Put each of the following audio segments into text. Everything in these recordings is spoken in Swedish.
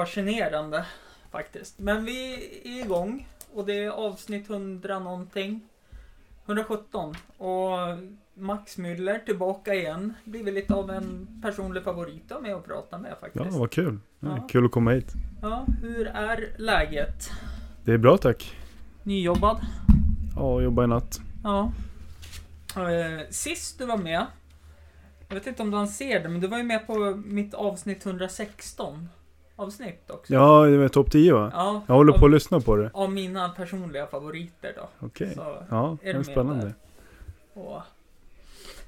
fascinerande faktiskt. Men vi är igång och det är avsnitt 100 någonting. 117 och Max Müller tillbaka igen. Blir väl lite av en personlig favorit av mig att prata med faktiskt. Ja, vad kul. Ja, Ja. Kul att komma hit. Ja, hur är läget? Det är bra tack. Nyjobbad? Ja, jobba i natt. Ja. Eh, sist du var med, jag vet inte om du ser det, men du var ju med på mitt avsnitt 116 avsnitt också. Ja, det är topp 10 va? Ja, Jag håller av, på att lyssna på det. av mina personliga favoriter då. Okej. Så Ja, är det är spännande. och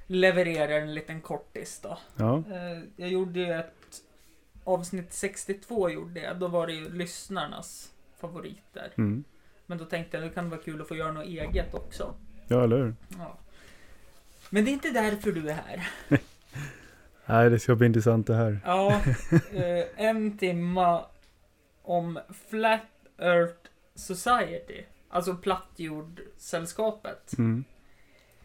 levererar en liten kortis då. Ja, Eh, jag gjorde ju ett avsnitt 62 gjorde jag. Då var det ju lyssnarnas favoriter. mm. Men då tänkte jag det kan vara kul att få göra något eget också. ja eller hur? Ja. Men det är inte därför du är här. Nej, det ska bli intressant det här. Ja, eh, en timma om Flat Earth Society. Alltså Plattjordsällskapet. Mm.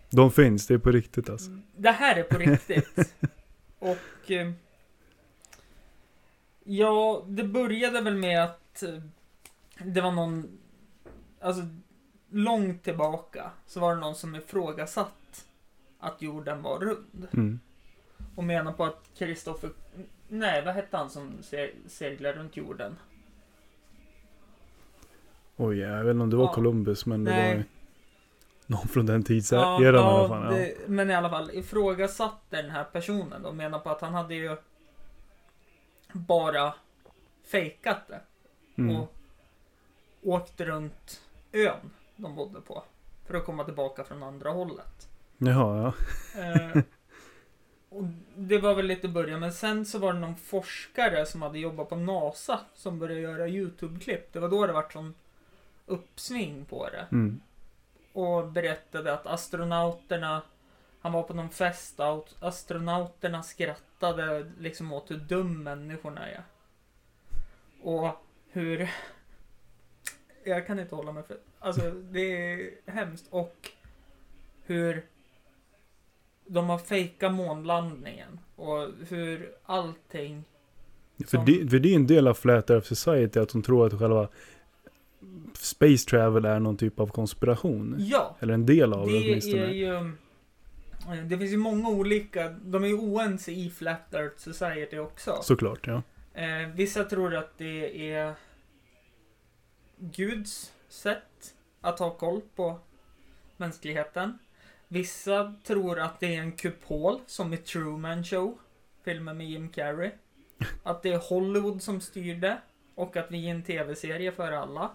De finns, det är på riktigt alltså. Det här är på riktigt. Och... Eh, ja, det började väl med att eh, det var någon... Alltså, långt tillbaka så var det någon som ifrågasatt att jorden var rund. Mm. Och menar på att Kristoffer... Nej, vad hette han som se- seglar runt jorden? Oj, jag vet inte om det var Ja. Columbus, men det Nej. var någon från den tidseran Ja, i alla fall. Ja. det, men i alla fall ifrågasatte den här personen och menar på att han hade ju bara fejkat det Mm. och åkt runt ön de bodde på för att komma tillbaka från andra hållet. Jaha, ja. Och det var väl lite början, men sen så var det någon forskare som hade jobbat på NASA som började göra YouTube-klipp. Det var då det vart sån uppsving på det. Mm. och berättade att astronauterna han var på någon fest astronauterna skrattade liksom åt hur dum människorna är. Och hur... Jag kan inte hålla mig för... Alltså det är hemskt. Och hur de har fejkat månlandningen. Och hur allting... För, Som- det, för det är en del av Flat Earth Society att de tror att själva Space Travel är någon typ av konspiration. Ja! Eller en del av det, Det åtminstone. är ju... eh, Det finns ju många olika, de är ju oense i Flat Earth Society också. Såklart, ja. Eh, vissa tror att det är Guds sätt att ha koll på mänskligheten. Vissa tror att det är en kupol, som i Truman Show, filmen med Jim Carrey. Att det är Hollywood som styr det och att vi är en tv-serie för alla.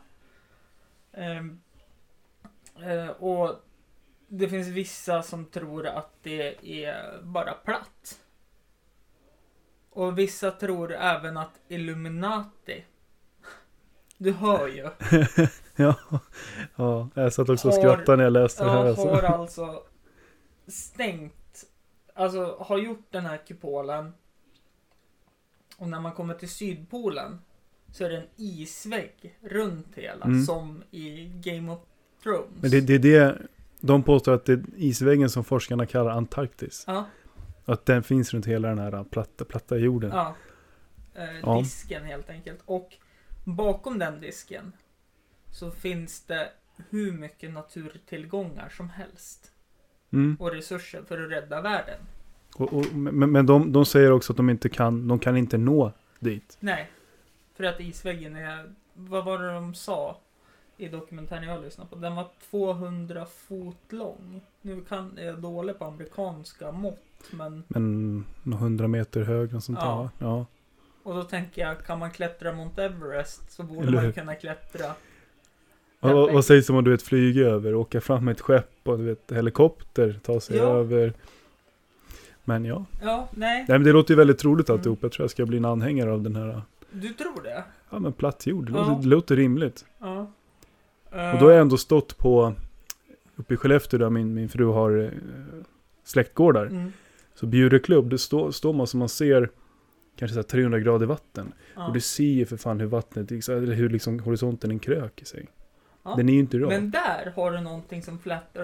Um, uh, och det finns vissa som tror att det är bara platt. Och vissa tror även att Illuminati Du hör ju. ja. ja, jag satt också och skrattade när jag läste det här. Ja, Alltså. har alltså stängt, alltså har gjort den här kupolen. Och när man kommer till Sydpolen så är det en isvägg runt hela, Mm. som i Game of Thrones. Men det, det är det, de påstår att det är isväggen som forskarna kallar Antarktis. Ja, Att den finns runt hela den här platta, platta jorden. ja. Eh, Ja. Disken helt enkelt. Och bakom den disken så finns det hur mycket naturtillgångar som helst. Mm. Och resurser för att rädda världen. Och, och, men men de, de säger också att de inte kan, de kan inte nå dit. Nej. För att isväggen är, vad var det de sa i dokumentären jag lyssnade på? Den var 200 fot lång. Nu kan jag är dålig på amerikanska mått, men Men några hundra meter hög och sånt Ja. där. Ja. och då tänker jag, kan man klättra Mount Everest så borde man kunna klättra. Vad- vad sägs om att du vet flyga över, åka fram med ett skepp och du vet helikopter, ta sig Ja. över. Men ja, Ja, nej, Nej, men det låter ju väldigt troligt Mm. alltihop. Jag tror jag ska bli en anhängare av den här, du tror det? ja men platt jord. Det, Ja. låter, det låter rimligt. Ja. Och då har jag ändå stått på, uppe i Skellefteå där min, min fru har eh, släktgårdar. Mm, Så Bjurreklubb, det står, står man som man ser kanske så här 300 grader vatten. ja. Och du ser ju för fan hur vattnet, eller hur liksom horisonten en krök i sig. Ja. Den är ju inte rak. Men där har du någonting som flat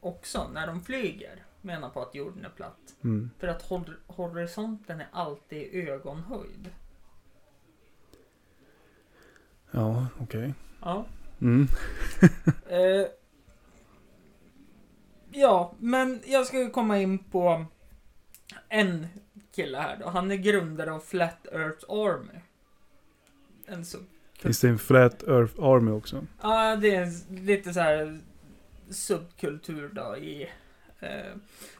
också, när de flyger, menar på att jorden är platt. Mm. För att hor- horisonten är alltid i ögonhöjd. Ja, okej. Ja. Mm. Eh, ja, men jag ska komma in på en kille här då. Han är grundare av Flat Earth Army. En sub... Finns det en Flat Earth Army också? Ja, det är lite så här subkultur då i... Eh,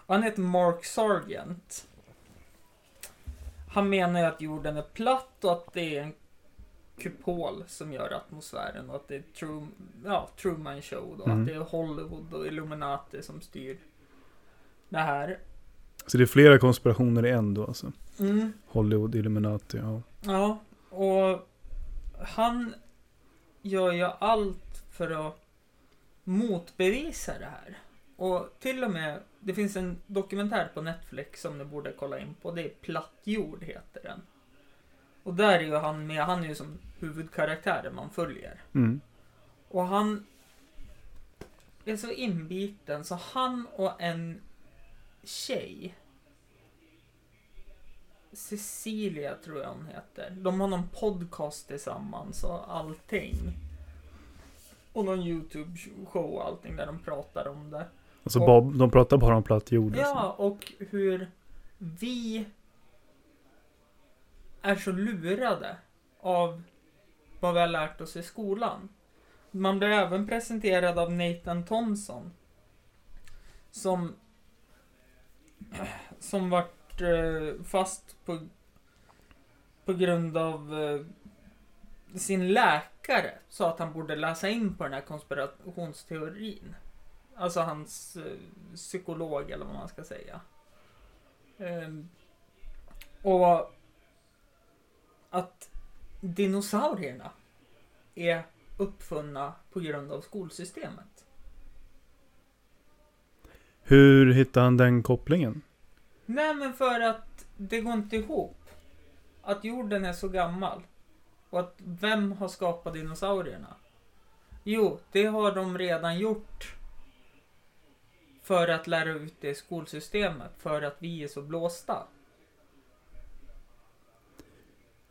han heter Mark Sargent. Han menar ju att jorden är platt och att det är en kupol som gör atmosfären och att det är Trum, ja, Truman Show då. Mm. Att det är Hollywood och Illuminati som styr det här. Så det är flera konspirationer i en då alltså? Mm. Hollywood, Illuminati, ja. Ja, och han gör ju allt för att motbevisa det här. Och till och med, det finns en dokumentär på Netflix som ni borde kolla in på. Det är Platt jord heter den. Och där är ju han med, han är ju som huvudkaraktären man följer. Mm. Och han är så inbiten så han och en tjej Cecilia tror jag hon heter. De har någon podcast tillsammans och allting. Och någon YouTube-show och allting där de pratar om det. Alltså Och- bara, de pratar bara om platt jord. Ja, och hur vi är så lurade av vad vi har lärt oss i skolan. Man blir även presenterad av Nathan Thompson. Som som vart varit eh, fast på på grund av eh, sin läkare sa att han borde läsa in på den här konspirationsteorin. Alltså hans eh, psykolog eller vad man ska säga. Ehm, och att dinosaurierna är uppfunna på grund av skolsystemet. Hur hittar han den kopplingen? Nej men för att det går inte ihop. Att jorden är så gammal. Och att vem har skapat dinosaurierna? Jo, det har de redan gjort. För att lära ut det i skolsystemet. För att vi är så blåsta.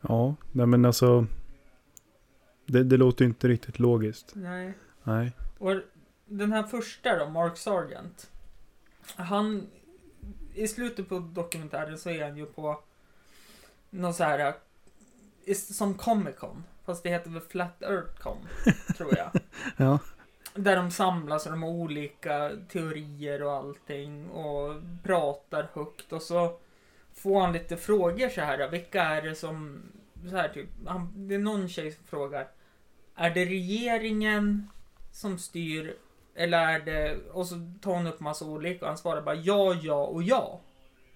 Ja, nej men alltså. Det, det låter ju inte riktigt logiskt. Nej. Nej. Och den här första då, Mark Sargent. Han, i slutet på dokumentären så är han ju på någon så här, eh, som Comic Con. Fast det heter väl Flat Earth Con, tror jag. Ja. Där de samlas och de har olika teorier och allting och pratar högt och så får han lite frågor så här. Vilka är det som, så här typ, han, det är någon tjej som frågar. Är det regeringen som styr eller är det, och så tar hon upp massa olika och han svarar bara ja, ja och ja.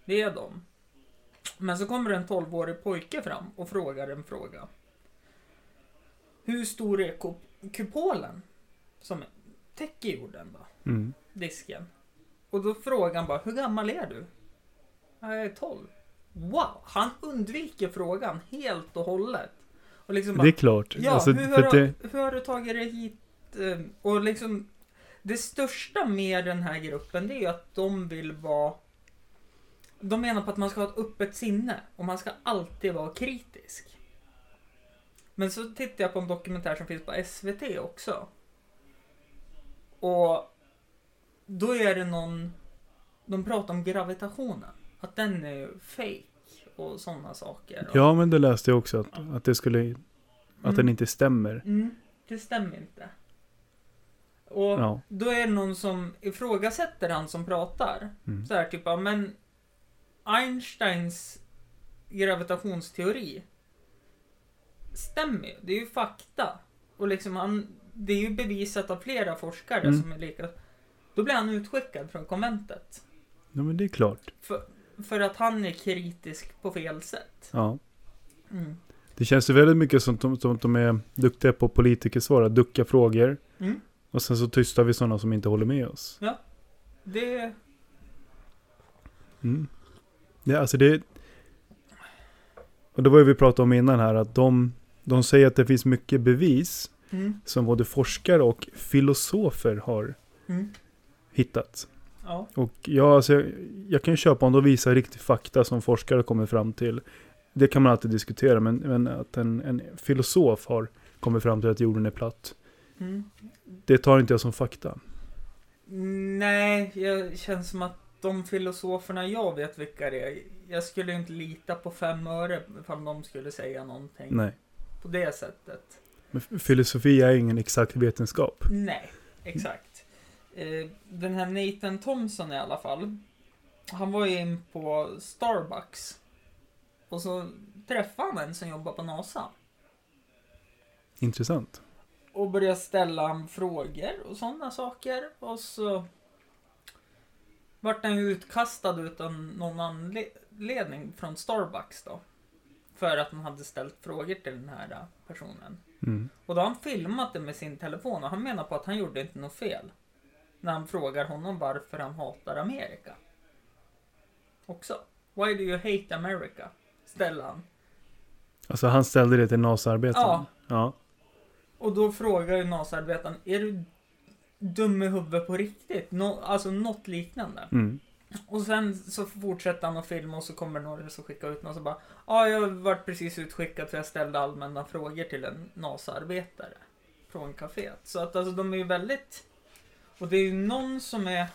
Det är de. Men så kommer en 12-årig pojke fram och frågar en fråga. Hur stor är kup- kupolen? Som täcker jorden då? Mm. disken. Och då frågar han bara, hur gammal är du? "Ja, Jag är 12. Wow, han undviker frågan helt och hållet. Och liksom bara, Det är klart. ja, alltså, hur, har det, hur har du tagit dig hit? Eh, Och liksom, det största med den här gruppen, det är ju att de vill vara de menar på att man ska ha ett öppet sinne och man ska alltid vara kritisk. Men så tittar jag på en dokumentär som finns på SVT också. Och då är det någon, de pratar om gravitationen. Att den är fake och sådana saker. ja men det läste jag också. Att, att det skulle, att Mm. den inte stämmer. Mm, det stämmer inte. Och Ja. då är det någon som ifrågasätter han som pratar. Mm. Så här typ, men Einsteins gravitationsteori stämmer ju. Det är ju fakta. Och liksom han, det är ju bevisat av flera forskare Mm. som är lika. Då blir han utskickad från konventet. ja men det är klart. För, för att han är kritisk på fel sätt. Ja. Mm. Det känns ju väldigt mycket som, att de är duktiga på politikersvar. Ducka frågor. Mm. Och sen så tystar vi sådana som inte håller med oss. Det, Mm. Ja, alltså det... Och det var ju vi pratade om innan här, att de, de säger att det finns mycket bevis mm, som både forskare och filosofer har mm, hittat. ja, Och ja, alltså, jag, jag kan ju köpa om de visar riktig fakta som forskare kommer fram till. Det kan man alltid diskutera, men, men att en, en filosof har kommer fram till att jorden är platt. Mm. Det tar inte jag som fakta. Nej, det känns som att de filosoferna jag vet vilka det är. Jag skulle inte lita på fem öre ifall de skulle säga någonting Nej. på det sättet. Men filosofi är ingen exakt vetenskap. Nej, exakt. Eh, Den här Nathan Thompson i alla fall. Han var ju in på Starbucks. Och så träffade han en som jobbar på NASA. Intressant. Och började ställa frågor och sådana saker. Och så vart han ju utkastad utan någon anledning från Starbucks då. För att han hade ställt frågor till den här personen. Mm. Och då har han filmat det med sin telefon och han menar på att han gjorde inte något fel. När han frågar honom varför han hatar Amerika. Också. Why do you hate America? Ställer han. Alltså han ställde det till NASA-arbetaren? Ja. ja. Och då frågar ju NASA-arbetaren, är du dum i huvudet på riktigt? Nå, alltså något liknande. Mm. Och sen så fortsätter han att filma och så kommer några som skickar ut någon som bara Ja, jag har varit precis utskickad för jag ställde allmänna frågor till en NASA-arbetare. Från kaféet. Så att alltså de är ju väldigt... Och det är ju någon som är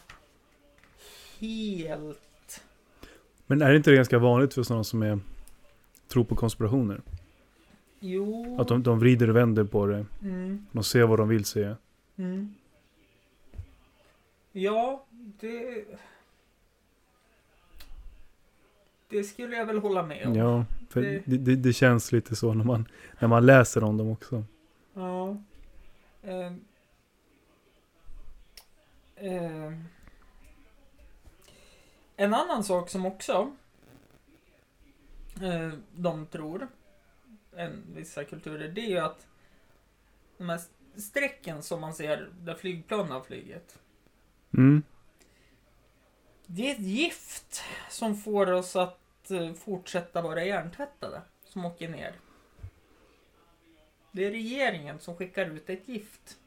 helt... Men är det inte det ganska vanligt för sådana som är, tror på konspirationer? Jo... Att de, de vrider och vänder på det. Mm, De ser vad de vill se. mm. Ja, det... Det skulle jag väl hålla med om. Ja, för Det- det, det, det känns lite så när man, när man läser om dem också. Ja. Eh. Eh. En annan sak som också eh, de tror, en, vissa kulturer, det är ju att de här strecken som man ser där flygplan har flugit, Mm. det är ett gift som får oss att eh, fortsätta vara hjärntvättade, som åker ner. Det är regeringen som skickar ut ett gift.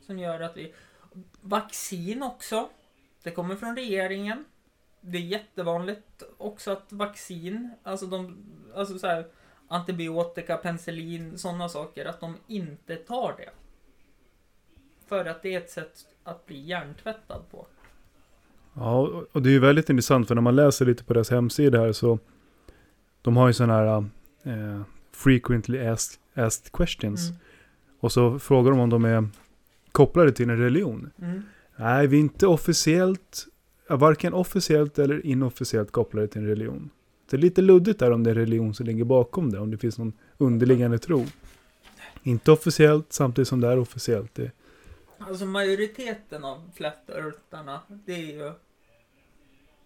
Som gör att vi... Vaccin också. Det kommer från regeringen. Det är jättevanligt också att vaccin, alltså de, alltså så här, antibiotika, penicillin, sådana saker, att de inte tar det. För att det är ett sätt att bli hjärntvättad på. Ja, och- det är ju väldigt intressant för när man läser lite på deras hemsida här så de har ju sådana här eh, frequently asked, asked questions. Mm. Och så frågar de om de är kopplade till en religion. Mm. Nej, vi är inte officiellt, varken officiellt eller inofficiellt kopplade till en religion. Det är lite luddigt där om det är religion som ligger bakom det, om det finns någon underliggande tro. Inte officiellt samtidigt som det är officiellt. Det, Alltså majoriteten av flat eartharna, det är ju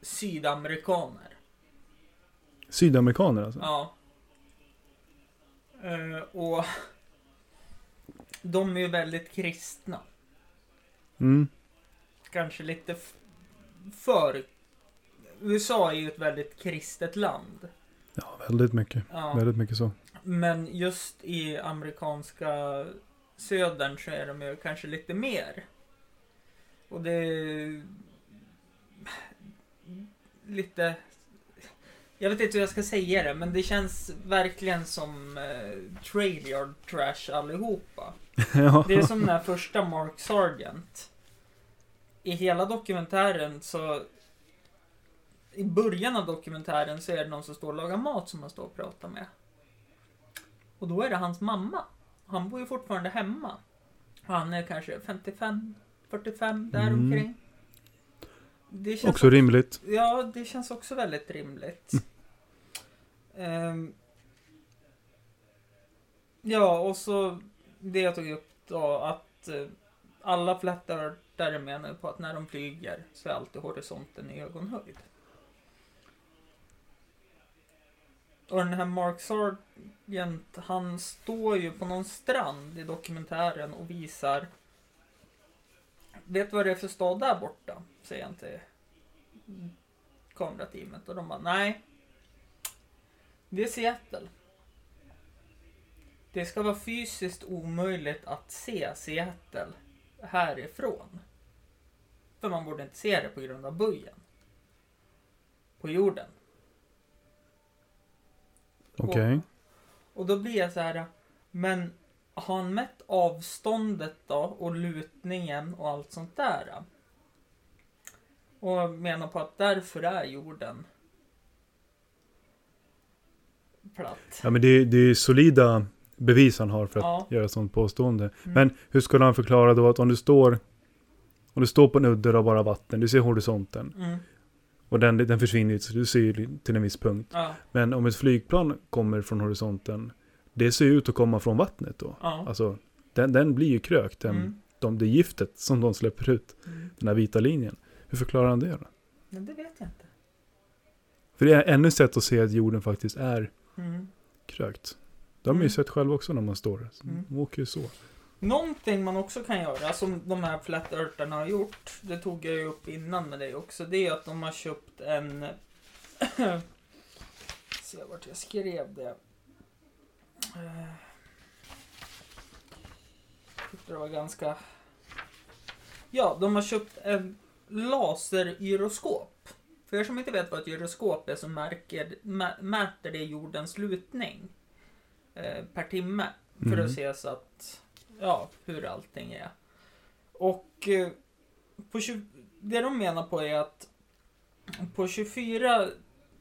sydamerikaner. sydamerikaner alltså. Ja. Eh, och de är ju väldigt kristna. Mm. Kanske lite för... USA är ju ett väldigt kristet land. Ja, väldigt mycket. Ja. Väldigt mycket så. Men just i amerikanska södern så är de ju kanske lite mer. Och det är lite... Jag vet inte hur jag ska säga det, men det känns verkligen som eh, trailyard trash allihopa. ja. Det är som den här första Mark Sargent. I hela dokumentären så... I början av dokumentären så är det någon som står och lagar mat som man står och pratar med. Och då är det hans mamma. Han bor ju fortfarande hemma. Han är kanske 55, 45, där Mm. omkring. Det känns Också rimligt. Ja, det känns också väldigt rimligt. Ehm, ja, och så det jag tog upp då att eh, alla flättar menar ju på att när de flyger så är alltid horisonten i ögonhöjd. Och den här Mark Sargent, han står ju på någon strand i dokumentären och visar Vet du vad det är för stad där borta? Säger han till kamerateamet och de bara nej. Det är Seattle. Det ska vara fysiskt omöjligt att se Seattle härifrån. För man borde inte se det på grund av böjen. På jorden. Okej. Och då blir jag så här, men har han mätt avståndet då och lutningen och allt sånt där? Och menar på att därför är jorden platt. Ja men det, det är solida bevis han har för att Ja. göra sånt påstående. Mm. Men hur skulle han förklara då att om du står om du står på en udde av bara vatten, du ser horisonten Mm. Och den, den försvinner ju, så du ser ju till en viss punkt. Ja, Men om ett flygplan kommer från horisonten, det ser ut att komma från vattnet då. ja. Alltså, den, den blir ju krökt, den, Mm. de, det giftet som de släpper ut, Mm. den här vita linjen. Hur förklarar han det då? Men det vet jag inte. För det är ännu ett sätt att se att jorden faktiskt är Mm. krökt. Det har man ju Mm. sett själv också när man står. Så Mm. De åker ju så. Någonting man också kan göra, som de här flat eartharna har gjort, det tog jag ju upp innan med dig också, det är att de har köpt en... Se vart jag skrev det. Eh, Tyckte det var ganska... Ja, de har köpt en lasergyroskop. För er som inte vet vad ett gyroskop är så märker, mä, mäter det jordens lutning eh, per timme. För Mm. att se så att, ja, hur allting är. Och eh, på 20, det de menar på är att på 24,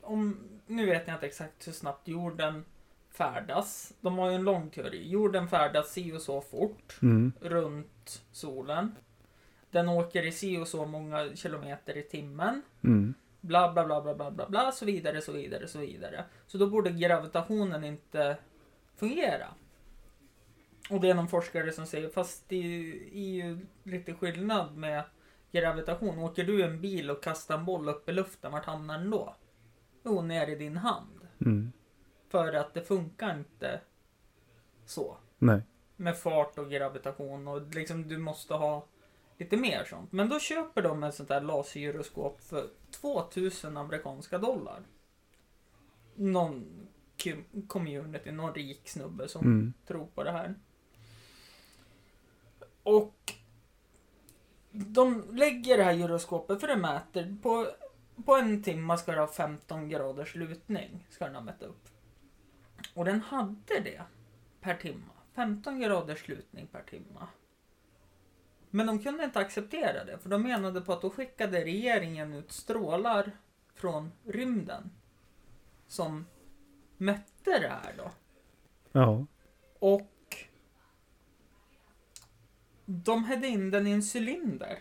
om, nu vet jag inte exakt hur snabbt jorden färdas. De har ju en lång teori. Jorden färdas si och så fort Mm. runt solen. Den åker i si och så många kilometer i timmen. Mm. Bla, bla, bla, bla, bla, bla, bla, så vidare, så vidare, så vidare. Så då borde gravitationen inte fungera. Och det är någon forskare som säger, fast det är ju lite skillnad med gravitation. Åker du en bil och kastar en boll upp i luften, vart hamnar den då? Jo, ner i din hand. Mm. För att det funkar inte så. Nej. Med fart och gravitation och liksom du måste ha lite mer sånt. Men då köper de ett sånt här lasergyroskop för 2000 amerikanska dollar. Någon com- community, någon rik snubbe som Mm. tror på det här. Och de lägger det här gyroskopet för det mäter på, på en timme ska det ha 15 graders lutning. Ska den ha mätt upp. Och den hade det per timme. 15 graders lutning per timme. Men de kunde inte acceptera det för de menade på att då skickade regeringen ut strålar från rymden. Som mätte det här då. Ja. Och de hade in den i en cylinder.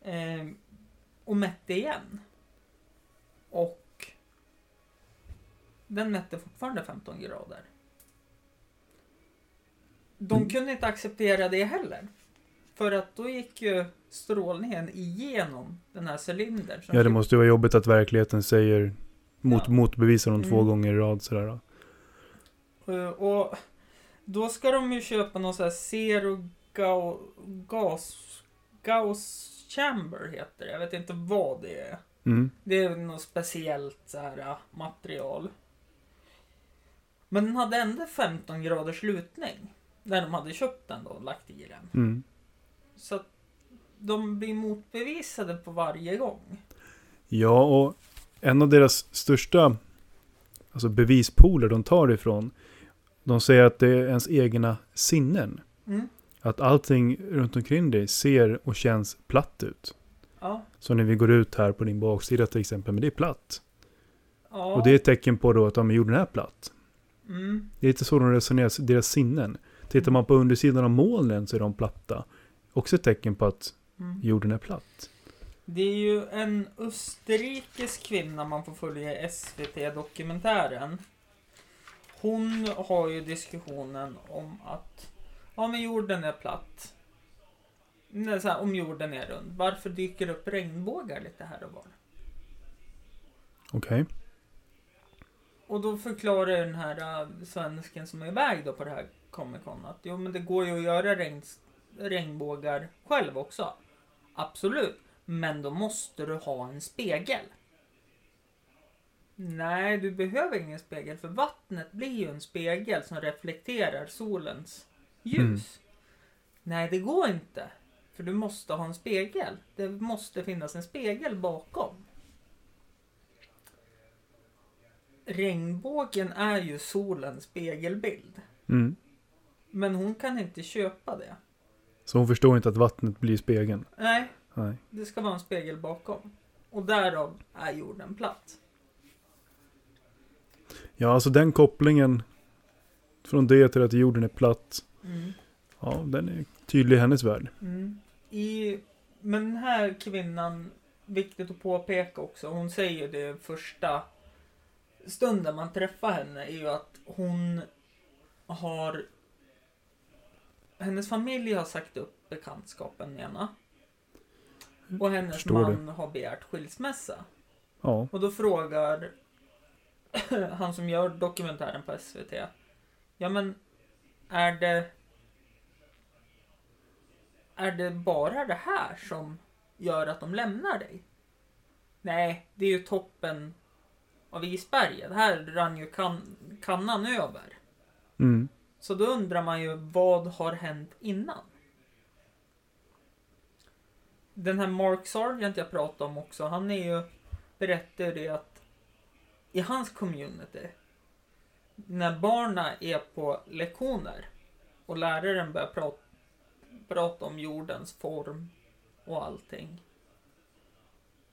Eh, och mätte igen. Och den mätte fortfarande 15 grader. De Mm. kunde inte acceptera det heller. För att då gick ju strålningen igenom den här cylindern. ja, det måste ju vara jobbigt att verkligheten säger mot, Ja. motbevisar dem två Mm. gånger i rad sådär. Eh, Och då ska de ju köpa någon sån här zero gas, Gauss chamber heter det. Jag vet inte vad det är. Mm. Det är något speciellt så här äh, material. Men den hade ändå 15 graders lutning. När de hade köpt den då och lagt i den. Mm. Så att de blir motbevisade på varje gång. Ja, och en av deras största alltså bevispooler de tar ifrån, de säger att det är ens egna sinnen. Mm. Att allting runt omkring dig ser och känns platt ut. Ja. Så när vi går ut här på din baksida till exempel, men det är platt. ja. Och det är ett tecken på då att om jorden är platt. Mm. Det är lite så de resonerar, deras sinnen. Tittar man på undersidan av molnen så är de platta. Också ett tecken på att Mm. jorden är platt. Det är ju en österrikisk kvinna man får följa i SVT-dokumentären. Hon har ju diskussionen om att ja, men jorden är platt. Nej, här, om jorden är rund, varför dyker det upp regnbågar lite här och var? Okej. Och då förklarar den här uh, svensken som är iväg då på det här Comic Con att jo men det går ju att göra regn, regnbågar själv också. Absolut. Men då måste du ha en spegel. Nej, du behöver ingen spegel för vattnet blir ju en spegel som reflekterar solens ljus. Nej, det går inte. För du måste ha en spegel. Det måste finnas en spegel bakom. Regnbågen är ju solens spegelbild. Mm. Men hon kan inte köpa det. Så hon förstår inte att vattnet blir spegeln. Nej, Nej. det ska vara en spegel bakom. Och därav är jorden platt. Ja, alltså den kopplingen från det till att jorden är platt. Mm. Ja, den är tydlig i hennes värld. Mm. I, men den här kvinnan, viktigt att påpeka också, hon säger det första stunden man träffar henne är ju att hon har hennes familj har sagt upp bekantskapen henne. Och hennes man har begärt skilsmässa. Ja, Och då frågar han som gör dokumentären på SVT. Ja men, är det... Är det bara det här som gör att de lämnar dig? Nej, det är ju toppen av isberget. Här rann ju kan, kannan över. mm. Så då undrar man ju, vad har hänt innan? Den här Mark Sargent jag pratade om också, han är ju, berättar ju det att i hans community, när barnen är på lektioner och läraren börjar prata, prata om jordens form och allting.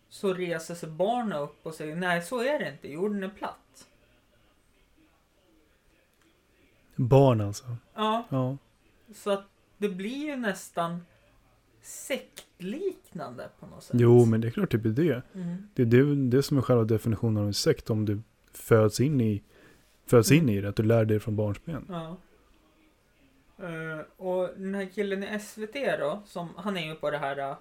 Så reser sig barnen upp och säger, nej så är det inte, jorden är platt. barn alltså. Ja, Ja, Så att det blir ju nästan sektliknande på något sätt. jo men det är klart det blir det. Mm. Det är det, det som är själva definitionen av en sekt. Om du föds in i, föds in i det, att du lär dig från barnsben. Ja. Eh, och den här killen i SVT då, som, han är ju på det här eh,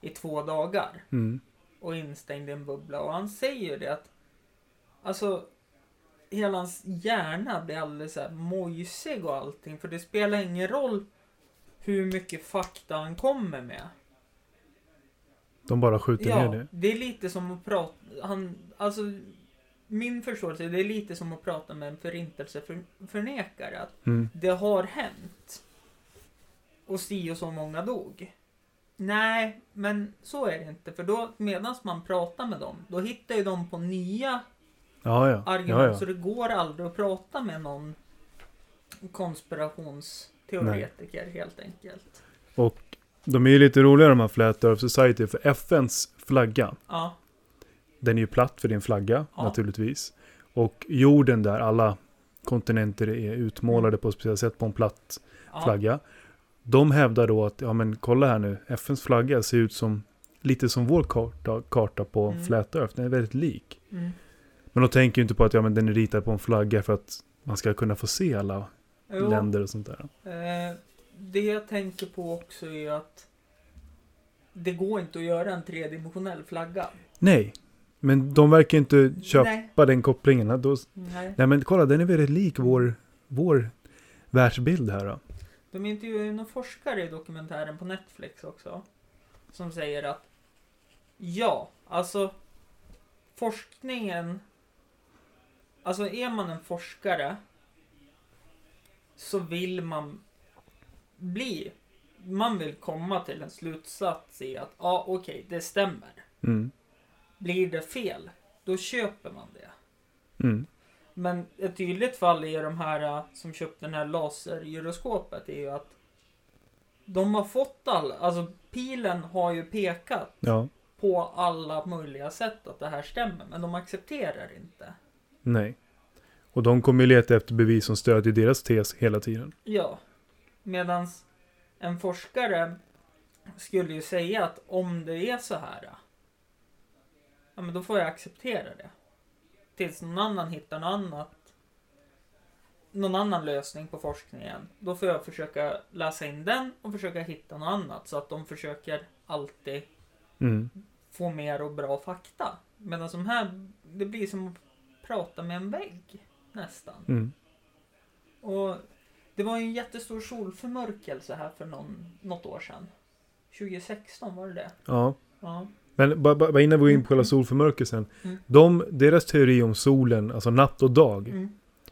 i två dagar Mm. och instängd i en bubbla och han säger ju det att alltså hela hans hjärna blir alldeles så här mojsig och allting för det spelar ingen roll hur mycket fakta han kommer med. De bara skjuter Ja, ner det. det är lite som att prata, han, alltså min förståelse, det är lite som att prata med en förintelseförnekare. Att Mm. det har hänt. Och si och så många dog. Nej, men så är det inte. För då, medan man pratar med dem, då hittar ju de på nya Ja, ja. argument. ja, Så det går aldrig att prata med någon konspirationsteoretiker helt enkelt. Och de är ju lite roligare de här Flat Earth Society. För FNs flagga, Ja, den är ju platt för din flagga Ja. naturligtvis. Och jorden där alla kontinenter är utmålade på ett speciellt sätt på en platt ja, flagga. De hävdar då att, ja men kolla här nu, FNs flagga ser ut som lite som vår karta, karta på Mm. Flat Earth. Den är väldigt lik. mm, Men de tänker ju inte på att ja, men den är ritad på en flagga för att man ska kunna få se alla Jo, länder och sånt där. Eh, det jag tänker på också är att det går inte att göra en tredimensionell flagga. Nej, men de verkar inte köpa Nej. den kopplingen. Då, Nej. nej men kolla, den är väldigt lik vår, vår världsbild här då. De intervjuar ju någon forskare i dokumentären på Netflix också. Som säger att ja, alltså forskningen. Alltså är man en forskare så vill man bli. Man vill komma till en slutsats i att ja, okej, det stämmer. Mm. Blir det fel, då köper man det. Mm. Men ett tydligt fall är de här äh, som köpte den här lasergyroskopet är ju att de har fått all, alltså pilen har ju pekat Ja, på alla möjliga sätt att det här stämmer, men de accepterar inte. nej. Och de kommer ju leta efter bevis som stödjer deras tes hela tiden. Ja, medans en forskare skulle ju säga att om det är så här, ja men då får jag acceptera det. Tills någon annan hittar något annat, någon annan lösning på forskningen. Då får jag försöka läsa in den och försöka hitta något annat så att de försöker alltid Mm. få mer och bra fakta. Medan de här, det blir som att prata med en vägg nästan. Mm. Och det var ju en jättestor solförmörkelse här för någon, något år sedan. 2016 var det det? Ja. Ja. Men bara, bara innan vi går in på själva solförmörkelsen. Mm. De, deras teori om solen, alltså natt och dag. Mm.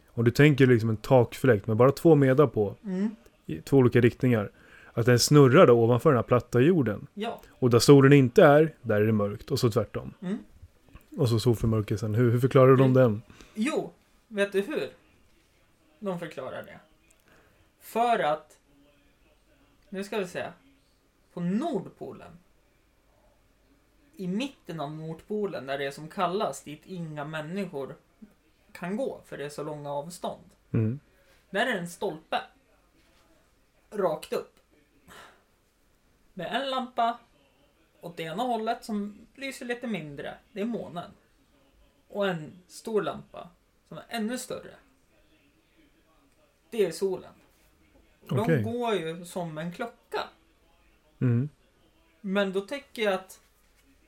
Om du tänker liksom en takfläkt med bara två medar på, Mm. i två olika riktningar. Att den snurrar då ovanför den här platta jorden. Ja. Och där solen inte är, där är det mörkt. Och så tvärtom. Mm. Och så solförmörkelsen. Hur, hur förklarar de Mm. den? Jo, vet du hur? De förklarar det. För att, nu ska vi se, på Nordpolen, i mitten av Nordpolen där det är som kallast, dit inga människor kan gå för det är så långa avstånd. Mm. Där är en stolpe. Rakt upp. Med en lampa åt ena hållet som lyser lite mindre. Det är månen. Och en stor lampa som är ännu större. Det är solen. De Okej. går ju som en klocka. Mm. Men då tycker jag att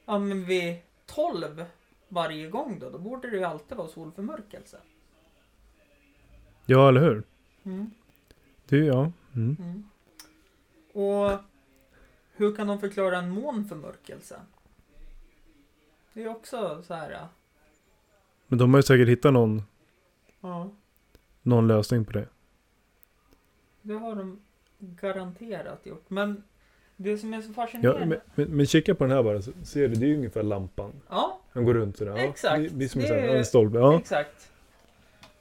ja, men vid 12 varje gång då, då borde det ju alltid vara solförmörkelse. Ja, eller hur? Mm. Det, ja. Mm. Mm. Och hur kan de förklara en månförmörkelse? Det är också så här. ja. Men de har ju säkert hittat någon, Ja, någon lösning på det. det har de garanterat gjort. Men det som är så Ja, fascinerande. men, men, men kika på den här bara, så ser du, det är ju ungefär lampan. Ja, Han går runt sådär. Ja, Exakt. Det som Det är- en stolpe. Ja, exakt.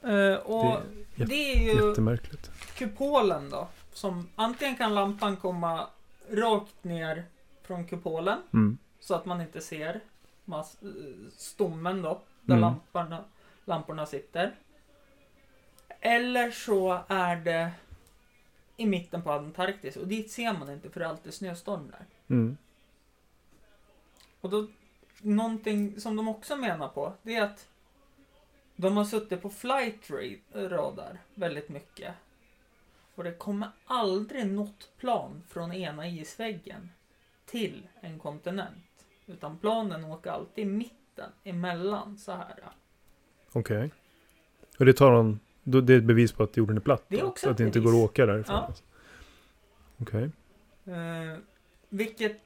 Eh, och Det det, är ju jättemärkligt. kupolen då. Som antingen kan lampan komma rakt ner från kupolen. Mm. Så att man inte ser mass- eh, stommen då, där Mm. lamporna, lamporna sitter. Eller så är det i mitten på Antarktis och dit ser man inte för det är alltid snöstorm där. Mm. Och då, någonting som de också menar på, det är att de har suttit på flight ra- radar väldigt mycket. Och det kommer aldrig något plan från ena isväggen till en kontinent. Utan planen åker alltid i mitten, emellan så här. Okej. Och det tar någon, då, det är ett bevis på att jorden är platt? Det är också att det inte går att åka därifrån? Ja. alltså. Okej. Eh, vilket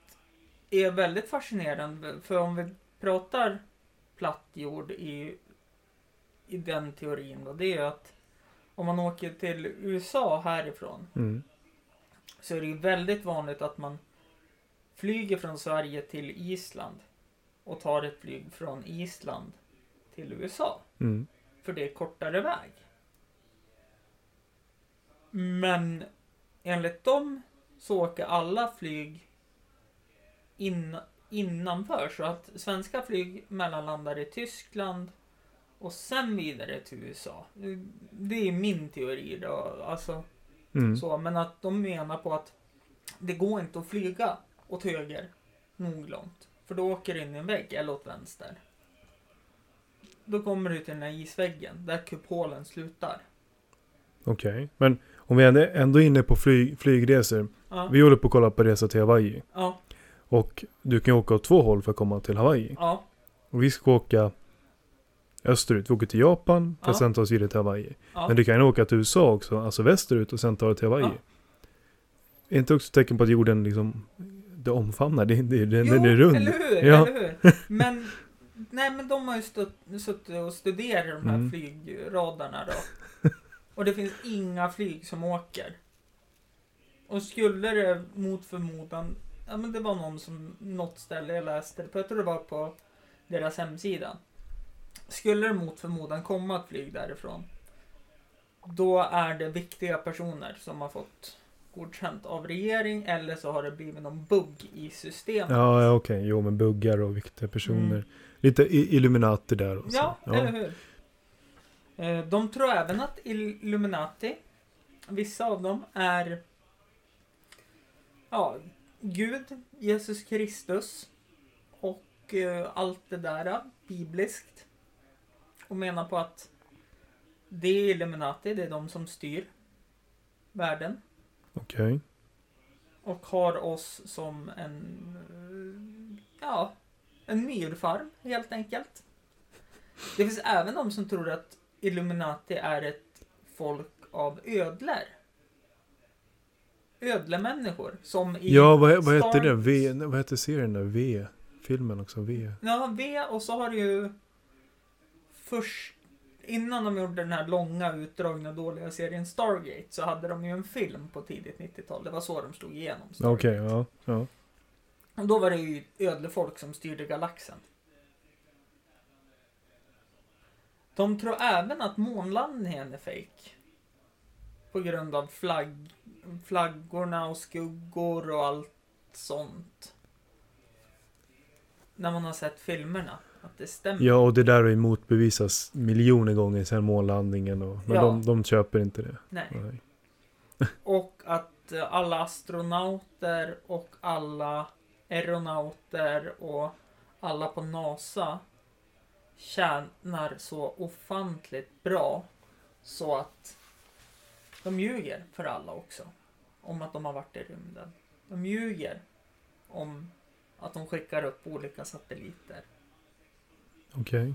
är väldigt fascinerande, för om vi pratar platt jord i, i den teorin då, det är att om man åker till USA härifrån Mm. så är det ju väldigt vanligt att man flyger från Sverige till Island och tar ett flyg från Island till USA. Mm. För det är kortare väg. Men enligt dem så åker alla flyg in, innanför. Så att svenska flyg mellanlandar i Tyskland och sen vidare till USA. Det är min teori då. Alltså, Mm. så, men att de menar på att det går inte att flyga åt höger nog långt. För då åker du in i en vägg eller åt vänster. Då kommer du till den här isväggen där kupolen slutar. Okej. Men om vi ändå, ändå är inne på flyg, flygresor. Ja, Vi håller på att kolla på resa till Hawaii. ja, Och du kan ju åka åt två håll för att komma till Hawaii. ja, Och vi ska åka österut. Vi åker till Japan för att sen ta oss vidare till Hawaii. Men du kan ju åka till USA också, alltså västerut och sen ta dig till Hawaii. Är inte också ett tecken på att jorden liksom, det omfamnar, det, det, den, Jo, den är rund. eller hur? Ja. Eller hur? Men, nej men de har ju stött, suttit och studerat de här Mm. flygradarna då. Och det finns inga flyg som åker. Och skulle det mot förmodan, ja men det var någon som, något ställe jag läste det på, jag tror det var på deras hemsida. Skulle det mot förmodan komma ett flyg därifrån, då är det viktiga personer som har fått godkänt av regering eller så har det blivit någon bugg i systemet. Ja, ja okej. Jo, men buggar och viktiga personer. Mm. Lite Illuminati där och så. Ja, eller hur? Eh, De tror även att Illuminati, vissa av dem, är ja, Gud, Jesus Kristus och eh, allt det där eh, bibliskt. Och menar på att det är Illuminati, det är de som styr världen. Okej. Och har oss som en, ja, en myrfarm helt enkelt. Det finns även de som tror att Illuminati är ett folk av ödlor. Ödlemänniskor som i Ja, vad, vad Star- heter det? V, vad heter serien där? V? Filmen också? V? Ja, V och så har du ju först innan de gjorde den här långa utdragna dåliga serien Stargate så hade de ju en film på tidigt 90-tal. Det var så de slog igenom. Okej, Stargate. ja. ja. Och då var det ju ödlefolk som styrde galaxen. De tror även att månlandningen är fake. På grund av flagg, flaggorna och skuggor och allt sånt. När man har sett filmerna. Att det stämmer. Ja, och det där har ju motbevisats miljoner gånger sedan månlandningen. Och, men Ja. de, de köper inte det. Nej. Nej. Och att eh, alla astronauter och alla aeronauter och alla på NASA tjänar så ofantligt bra så att de ljuger för alla också. Om att de har varit i rymden. De ljuger om att de skickar upp olika satelliter. Okej.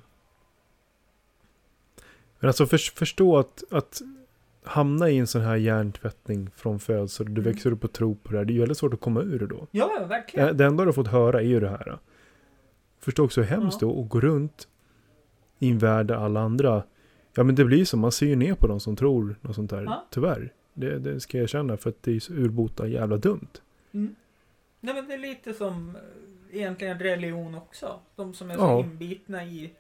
Men alltså för, förstå att, att hamna i en sån här hjärntvättning från födsel. Du Mm. växer upp och tror på det här. Det är ju väldigt svårt att komma ur det då. Ja, ja, verkligen. Det, det enda du har fått höra är ju det här. Förstå också hur hemskt Ja. det är att gå runt i en värld där alla andra... Ja men det blir som, man ser ju ner på dem som tror något sånt där. Ja. Tyvärr. Det, det ska jag erkänna för att det är så urbota jävla dumt. Mm. Nej men det är lite som eh, egentligen religion också. De som är så Ja. inbitna i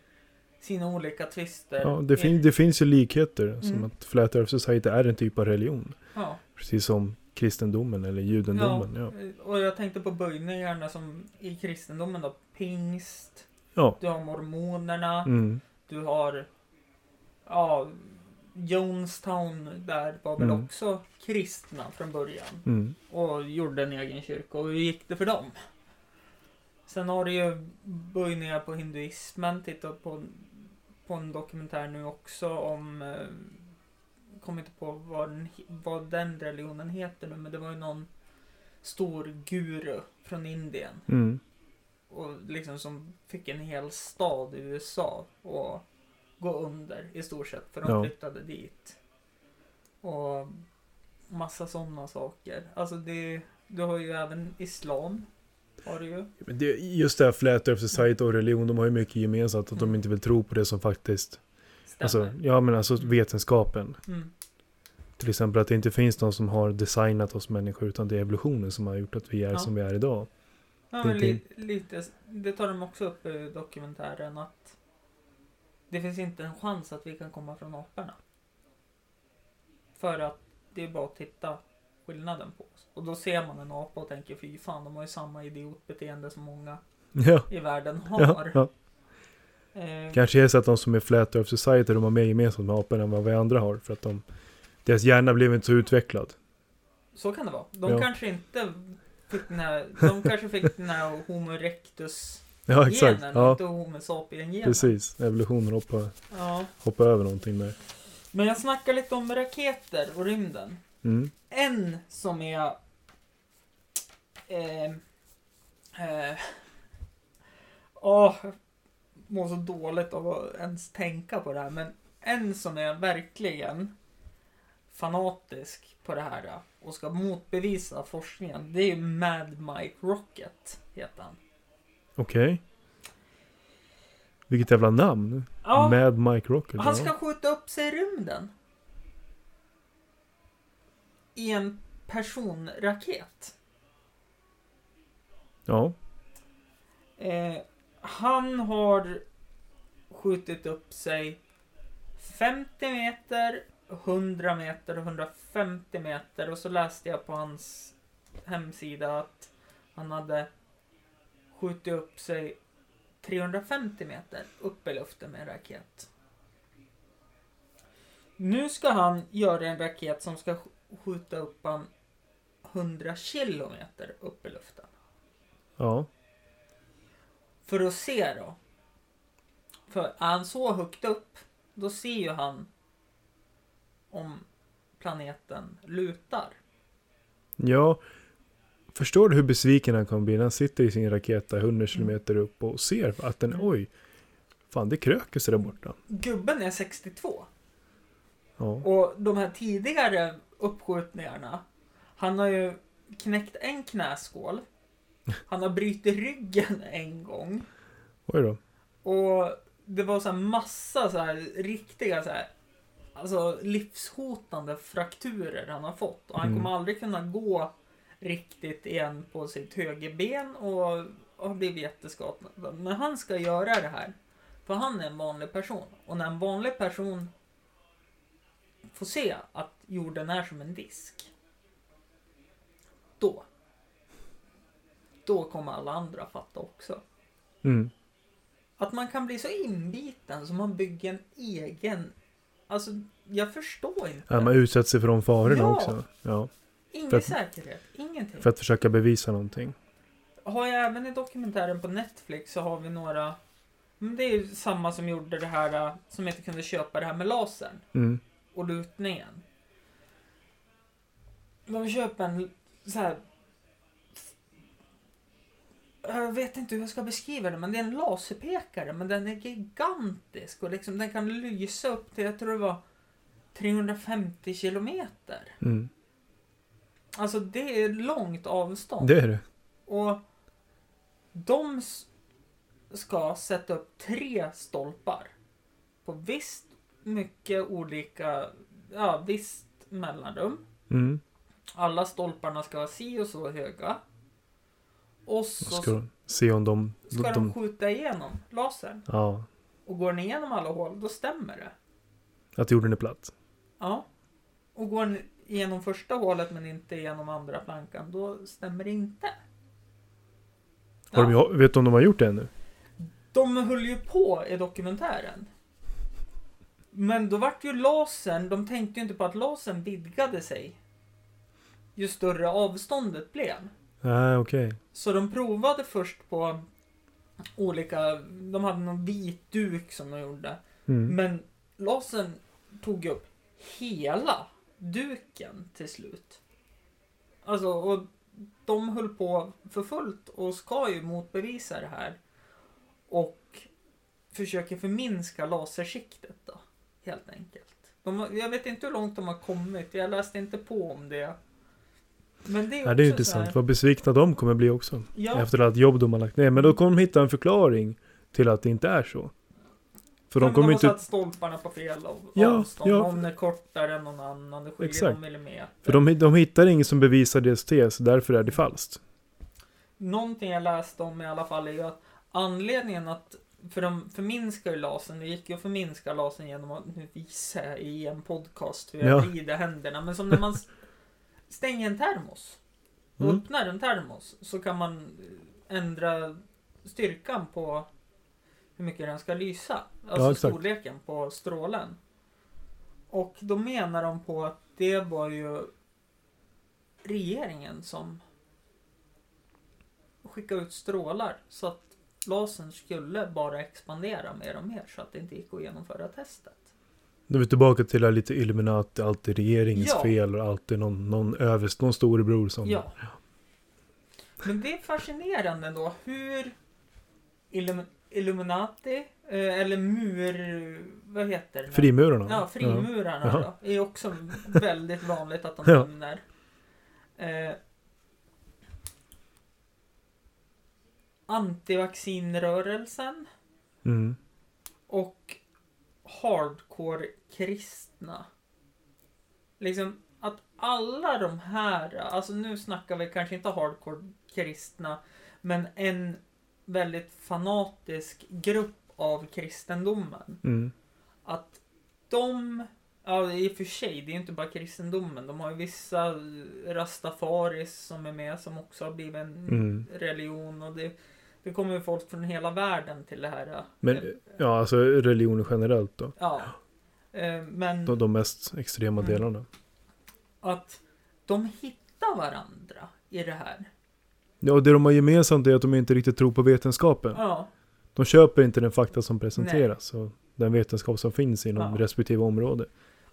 sina olika tvister. Ja, det, fin, det finns ju likheter. Som Mm. att Flat Earth Society är en typ av religion. Ja. Precis som kristendomen eller judendomen. Ja. Ja, och jag tänkte på böjningarna som i kristendomen då. Pingst, Ja. du har mormonerna, Mm. Du har ja, Jonestown där var väl Mm. också kristna från början. Mm. och gjorde en egen kyrka. Och hur gick det för dem? Sen har du ju böjningar på hinduismen. Titta på, på en dokumentär nu också om... Eh, kommer inte på vad den, vad den religionen heter nu, men det var ju någon stor guru från Indien. Mm. Och liksom som fick en hel stad i USA och gå under i stort sett. För de Ja. flyttade dit. Och massa sådana saker. Alltså det, du har ju även islam. Har du ju. Men det, just det här Flat Earth Society och religion, de har ju mycket gemensamt. Att de Mm. inte vill tro på det som faktiskt... Stämmer. Alltså, ja men alltså vetenskapen. mm. Till exempel att det inte finns någon som har designat oss människor utan det är evolutionen som har gjort att vi är Ja. som vi är idag. Ja, men li, lite, det tar de också upp i dokumentären att det finns inte en chans att vi kan komma från aporna. För att det är bara att titta skillnaden på oss. Och då ser man en apa och tänker fy fan, de har ju samma idiotbeteende som många Ja, i världen ja, har. ja. Eh, Kanske är det så att de som är Flat Earth Society, de har mer gemensamt med aporna än vad vi andra har. För att de, deras hjärna blev inte så utvecklad. så kan det vara. De Ja. kanske inte fick den här, de kanske fick den här Homo erectus Ja, exakt. genen, Ja, inte Homo sapien genen. precis. Evolutionen hoppar, Ja. hoppar över någonting där. Men jag snackar lite om raketer och rymden. Mm. En som är... Eh, eh, jag mår så dåligt av att ens tänka på det här. Men en som är verkligen fanatisk på det här och ska motbevisa forskningen. Det är ju Mad Mike Rocket, heter han. Okej. Vilket jävla namn. Ja, Mad Mike Rocket. han ska ja. skjuta upp sig i rymden. I en personraket. ja. Eh, han har skjutit upp sig 50 meter, 100 meter och 150 meter. Och så läste jag på hans hemsida att han hade skjutit upp sig 350 meter upp i luften med en raket. Nu ska han göra en raket som ska sk- skjuta upp han 100 kilometer upp i luften. Ja. För att se då. För är han så högt upp, då ser ju han planeten lutar. Ja. Förstår du hur besviken han kommer bli när han sitter i sin raket där 100 kilometer upp och ser att den, Mm. oj. Fan, det kröker sig där borta. Gubben är 62. Ja. Och de här tidigare uppskjutningarna, han har ju knäckt en knäskål. Han har brutit ryggen en gång. Oj då. Och det var så här massa så här riktiga så här, alltså livshotande frakturer han har fått. Och han Mm. kommer aldrig kunna gå riktigt igen på sitt högerben och har blivit jätteskadad. Men han ska göra det här. För han är en vanlig person. Och när en vanlig person får se att jorden är som en disk. Då. Då kommer alla andra fatta också. Mm. Att man kan bli så inbiten så man bygger en egen... Alltså, jag förstår inte. Ja, man utsätter sig för de farorna Ja. också. Ja. Ingen att- säkerhet, ingenting. För att försöka bevisa någonting. Har jag även i dokumentären på Netflix så har vi några... Det är ju samma som gjorde det här äh, som inte kunde köpa det här med lasern Mm. och lutningen. De köper en så här... Jag vet inte hur jag ska beskriva det, men det är en laserpekare, men den är gigantisk och liksom den kan lysa upp till, jag tror det var 350 kilometer. Mm. Alltså det är långt avstånd. Det är det. Och de ska sätta upp tre stolpar. På visst mycket olika, ja visst mellanrum. Mm. Alla stolparna ska vara si och så höga. Och så ska de se om de... ska de, de skjuta igenom lasern. ja. Och går den igenom alla hål, då stämmer det. Att jorden är platt. Ja. Och går den igenom första hålet men inte igenom andra plankan, då stämmer det inte. Har de, vet du om de har gjort det ännu? De höll ju på i dokumentären. Men då vart ju lasern, de tänkte ju inte på att lasern vidgade sig. Ju större avståndet blev. Nej, okej. Så de provade först på olika, de hade någon vit duk som de gjorde. Mm. Men lasern tog upp hela duken till slut. Alltså, och de höll på för fullt och ska ju motbevisa det här. Och försöker förminska lasersiktet då, helt enkelt. De, jag vet inte hur långt de har kommit, jag läste inte på om det. Men det är, Ja, det är intressant. här- Vad besvikna de kommer bli också. Ja, Efter allt jobb de har lagt ner. Men då kommer de hitta en förklaring till att det inte är så. För de men kommer har inte... satt stolparna på fel av, Ja, avstånd. ja. Någon är kortare än någon annan, det skiljer Exakt. någon millimeter. För de, de hittar inget som bevisar deras tes, därför är det falskt. Någonting jag läste om i alla fall är ju att anledningen att för de förminskar ju lasern, det gick ju att förminska lasern genom att, nu visar jag i en podcast hur jag Ja. vrider händerna, men som när man s- stänger en termos och Mm. öppnar en termos så kan man ändra styrkan på hur mycket den ska lysa. Alltså Ja, storleken på strålen. Och då menar de på att det var ju regeringen som skickade ut strålar så att lasern skulle bara expandera mer och mer så att det inte gick att genomföra testet. Nu är vi tillbaka till det här lite Illuminati, allt är regeringens Ja. fel och alltid någon, någon överst, någon storebror som... Ja. Men det är fascinerande då hur Illum- Illuminati, eh, eller mur... Vad heter det? Frimurarna? Ja, frimurarna Jaha. då. är också väldigt vanligt att de Ja. nämner. Eh, antivaccinrörelsen Mm. och hardcore kristna. Liksom att alla de här, alltså nu snackar vi kanske inte hardcore kristna, men en väldigt fanatisk grupp av kristendomen. Mm. Att de, ja i och för sig, det är ju inte bara kristendomen, de har ju vissa rastafaris som är med som också har blivit en Mm. religion och det, det kommer ju folk från hela världen till det här. Men Eh, ja, alltså religioner generellt då. Ja. Eh, Men De, de mest extrema Mm. delarna. att de hittar varandra i det här. Ja, och det de har gemensamt är att de inte riktigt tror på vetenskapen. Ja. De köper inte den fakta som presenteras och den vetenskap som finns inom Ja. respektive område.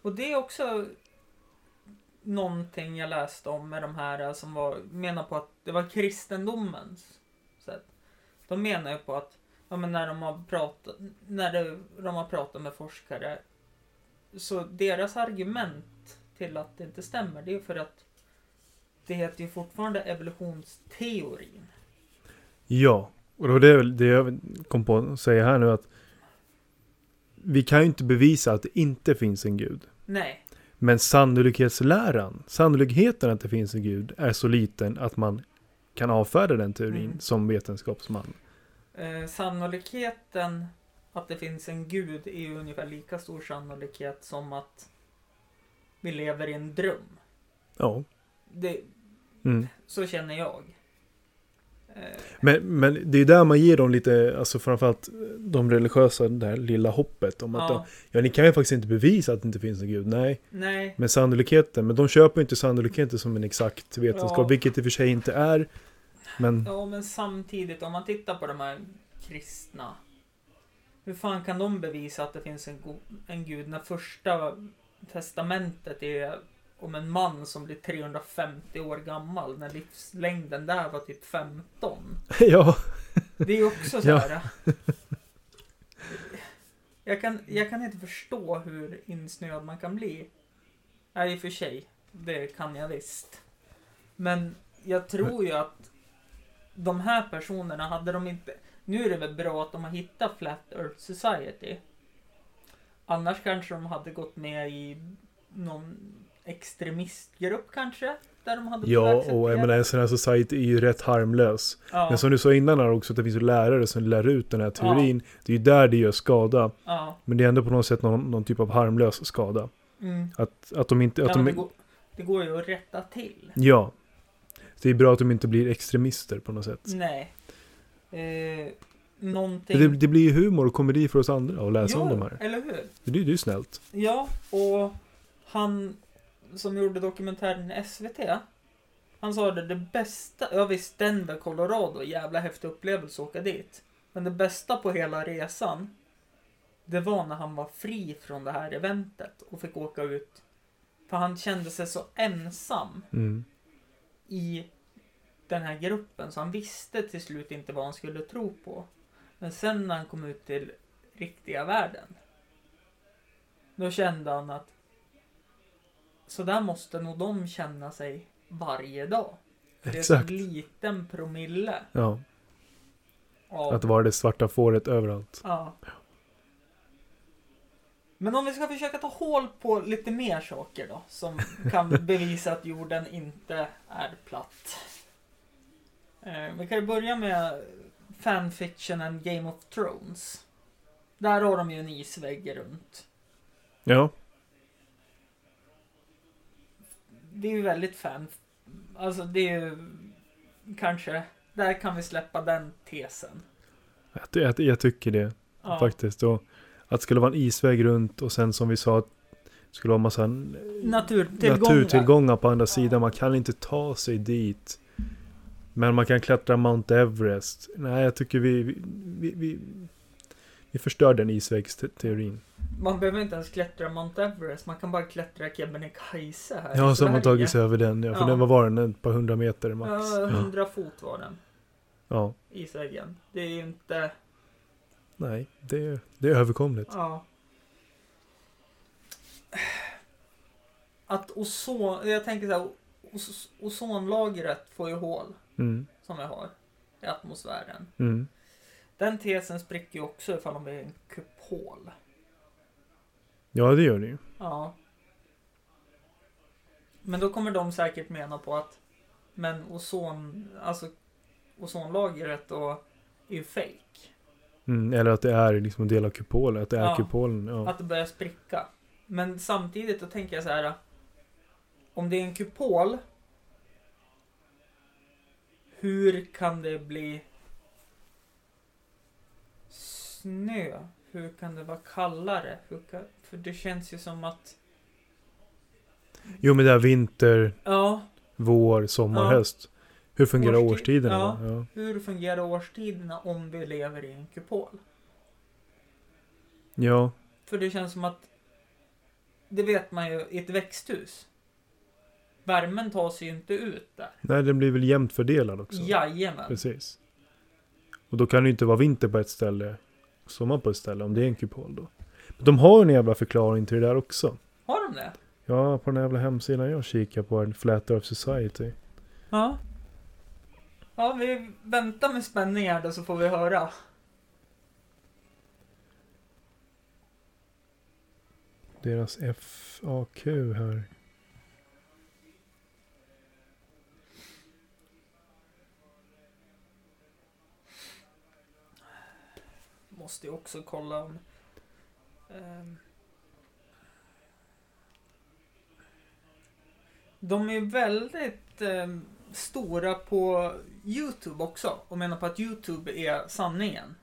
Och det är också någonting jag läste om med de här som var, menar på att det var kristendomens. De menar ju på att ja, men när de har pratat, när det, de har pratat med forskare så deras argument till att det inte stämmer det är för att det heter ju fortfarande evolutionsteorin. Ja, och det var det, det jag kom på att säga här nu att vi kan ju inte bevisa att det inte finns en gud. Nej, Men sannolikhetsläran, sannolikheten att det finns en gud är så liten att man kan avfärda den teorin Mm. som vetenskapsman. eh, sannolikheten att det finns en gud är ju ungefär lika stor sannolikhet som att vi lever i en dröm. Ja. Det, Mm. så känner jag. Eh, Men, men det är där man ger dem lite, alltså framförallt de religiösa, det här lilla hoppet om att ja, ja ni kan ju faktiskt inte bevisa att det inte finns en gud, nej. nej, Men sannolikheten, men de köper inte sannolikheten som en exakt vetenskap, Ja. vilket i och för sig inte är. Men ja, men samtidigt om man tittar på de här kristna. Hur fan kan de bevisa att det finns en, en gud när första testamentet är om en man som blir 350 år gammal när livslängden där var typ 15. ja, Det är ju också så Ja. här. Jag kan, jag kan inte förstå hur insnöad man kan bli. Nej, i och för sig. Det kan jag visst. Men jag tror ju att de här personerna, hade de inte... Nu är det väl bra att de har hittat Flat Earth Society. Annars kanske de hade gått med i någon extremistgrupp kanske? Där de hade ja och jag menar en sån här society är ju rätt harmlös. ja, Men som du sa innan här också, att det finns ju lärare som lär ut den här teorin. Det är ju där det gör skada. ja, Men det är ändå på något sätt någon, någon typ av harmlös skada. mm. Att, att de inte... Att Ja, de, det, går, det går ju att rätta till. Ja. Det är bra att de inte blir extremister på något sätt. Nej. Eh, någonting... Det, det blir ju humor och komedi för oss andra att läsa om jo, de här. eller hur? Det det är ju snällt. Ja, och han som gjorde dokumentären i SVT. Han sa det, det bästa, ja visst Denver, Colorado, jävla häftig upplevelse att åka dit. Men det bästa på hela resan, det var när han var fri från det här eventet och fick åka ut. För han kände sig så ensam Mm. I den här gruppen så han visste till slut inte vad han skulle tro på. Men sen när han kom ut till riktiga världen. Då kände han att så där måste nog de känna sig varje dag. För det är Exakt. liten promille Ja, av... att vara det svarta fåret överallt. Ja. Men om vi ska försöka ta hål på lite mer saker då. Som kan bevisa att jorden inte är platt. Eh, vi kan ju börja med fanfictionen Game of Thrones. Där har de ju en isvägg runt. Ja, Det är ju väldigt fan... Alltså det är ju kanske... Där kan vi släppa den tesen. jag, jag, jag tycker det Ja. faktiskt. Och att det skulle vara en isväg runt och sen som vi sa att det skulle vara massa Naturtillgångar. naturtillgångar på andra sidan. Man kan inte ta sig dit. Men man kan klättra Mount Everest. Nej, jag tycker vi, vi, vi, vi, förstör den isvägsteorin. Man behöver inte ens klättra Mount Everest, man kan bara klättra Kebnekaise här Ja, så har man tagit sig över den. Ja, för Ja. den, vad var den? Ett par hundra meter max. Ja, Ja. 100 fot var den, ja. isväggen. Det är ju inte... Nej, det, är- det är överkomligt. Ja. Att ozon... Jag tänker så här, ozonlagret får ju hål, Mm. som vi har, i atmosfären. Mm. Den tesen spricker ju också ifall de är en kupol. Ja, det gör det ju. Ja. Men då kommer de säkert mena på att men ozon, alltså ozonlagret och är ju fake. Mm. Eller att det är liksom en del av kupolen. Att det är Ja. kupolen. Ja. Att det börjar spricka. Men samtidigt då tänker jag så här. Om det är en kupol. Hur kan det bli snö? Hur kan det vara kallare? Kan, för det känns ju som att Jo, men det är vinter, Ja, vår, sommar, Ja. höst. Hur fungerar Årstid- årstiderna? ja. Ja. hur fungerar årstiderna om vi lever i en kupol? ja. För det känns som att det vet man ju i ett växthus. Värmen tar sig ju inte ut där. Nej, den blir väl jämnt fördelad också. Jajamän. Precis. Och då kan det ju inte vara vinter på ett ställe, sommar på ett ställe, om det är en kupol då. Men de har en jävla förklaring till det där också. Har de det? Ja, på den jävla hemsidan jag kikar på, Flat Earth Society. Ja. Ja, vi väntar med spänning här då så får vi höra. Deras FAQ här. Måste ju också kolla om... ehm, De är väldigt eh, stora på YouTube också och menar på att YouTube är sanningen.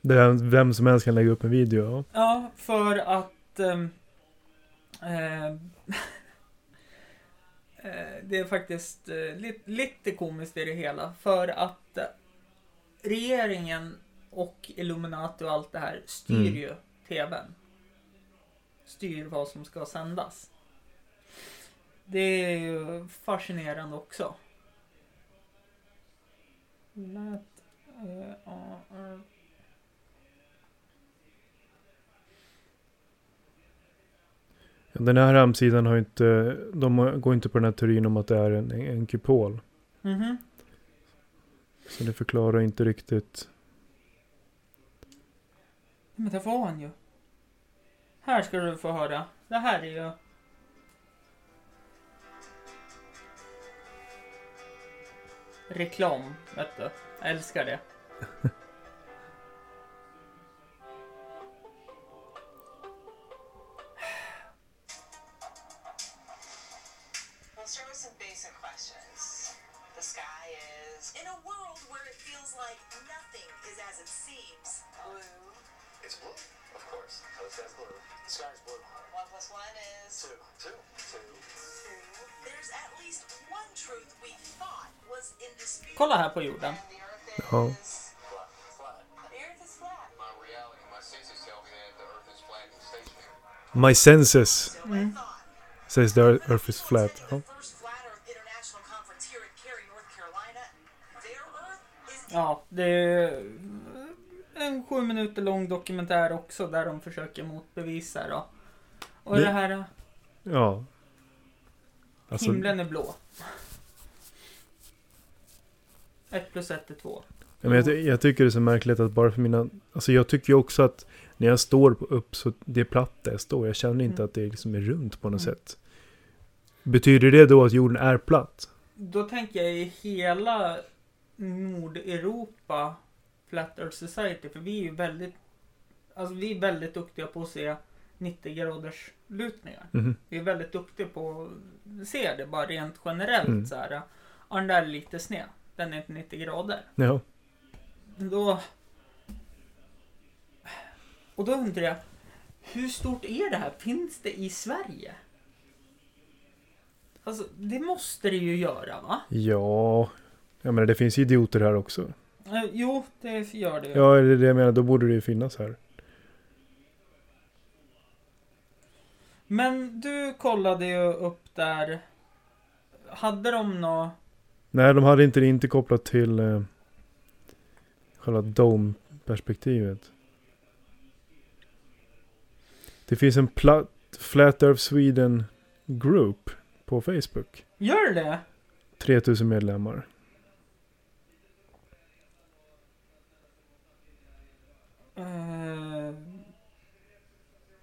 Där vem som helst kan lägga upp en video. Ja. För att ehm, eh, eh, det är faktiskt eh, lite, lite komiskt i det hela. För att eh, regeringen och Illuminati och allt det här styr Mm. ju TVn. Styr vad som ska sändas. Det är ju fascinerande också. Lät, ja, eh, Den här hemsidan har inte, de går inte på den här teorin om att det är en, en kupol. mhm. Så det förklarar inte riktigt. Men det var han ju. Här ska du få höra. Det här är ju... Reklam, vet du. Jag älskar det. stationary. My senses So I thought. says the earth is flat. Ja. Ja, det är en sju minuter lång dokumentär också där de försöker motbevisa då. Och Det- det här, ja. Alltså, himlen är blå. Ett plus ett är två. ja, men jag, jag tycker det är så märkligt att bara för mina... Alltså jag tycker ju också att när jag står på- upp så det är platt där jag står. Jag känner inte Mm. att det liksom är runt på något Mm. sätt. Betyder det då att jorden är platt? Då tänker jag i hela Nordeuropa Flat Earth Society, för vi är ju väldigt, alltså vi är väldigt duktiga på att se 90 graders lutningar. Mhm. Vi är väldigt duktiga på att se det bara rent generellt Mm. så här. Ja, den där är lite sned. Den är inte 90 grader. Ja. Då... Och då undrar jag, hur stort är det här? Finns det i Sverige? Alltså, det måste det ju göra va? Ja. Jag menar det finns idioter här också. Jo, det gör det. Ja, det är det jag menar. Då borde det ju finnas här. Men du kollade ju upp där. Hade de nå... Nej, de hade inte det inte kopplat till eh, själva dome-perspektivet. Det finns en pla- Flat Earth Sweden Group på Facebook. Gör det? 3000 medlemmar. Eh,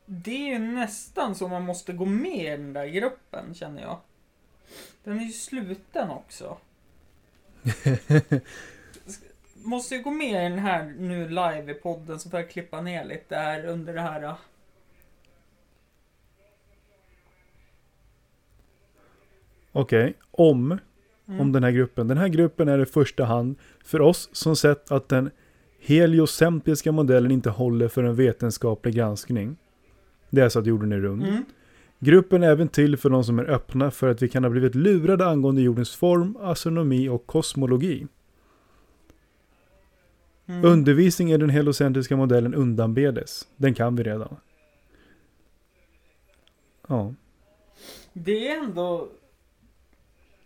det är ju nästan så man måste gå med i den där gruppen, känner jag. Den är ju sluten också. Måste ju gå med i den här nu live i podden så får jag klippa ner lite här under det här. Okej, om, Mm. om den här gruppen. Den här gruppen är i första hand för oss som sett att den heliocentriska modellen inte håller för en vetenskaplig granskning. Det är så att jorden är rund. Mm. Gruppen är även till för de som är öppna för att vi kan ha blivit lurade angående jordens form, astronomi och kosmologi. Mm. Undervisning i den heliocentriska modellen undanbedes. Den kan vi redan. Ja. Det är ändå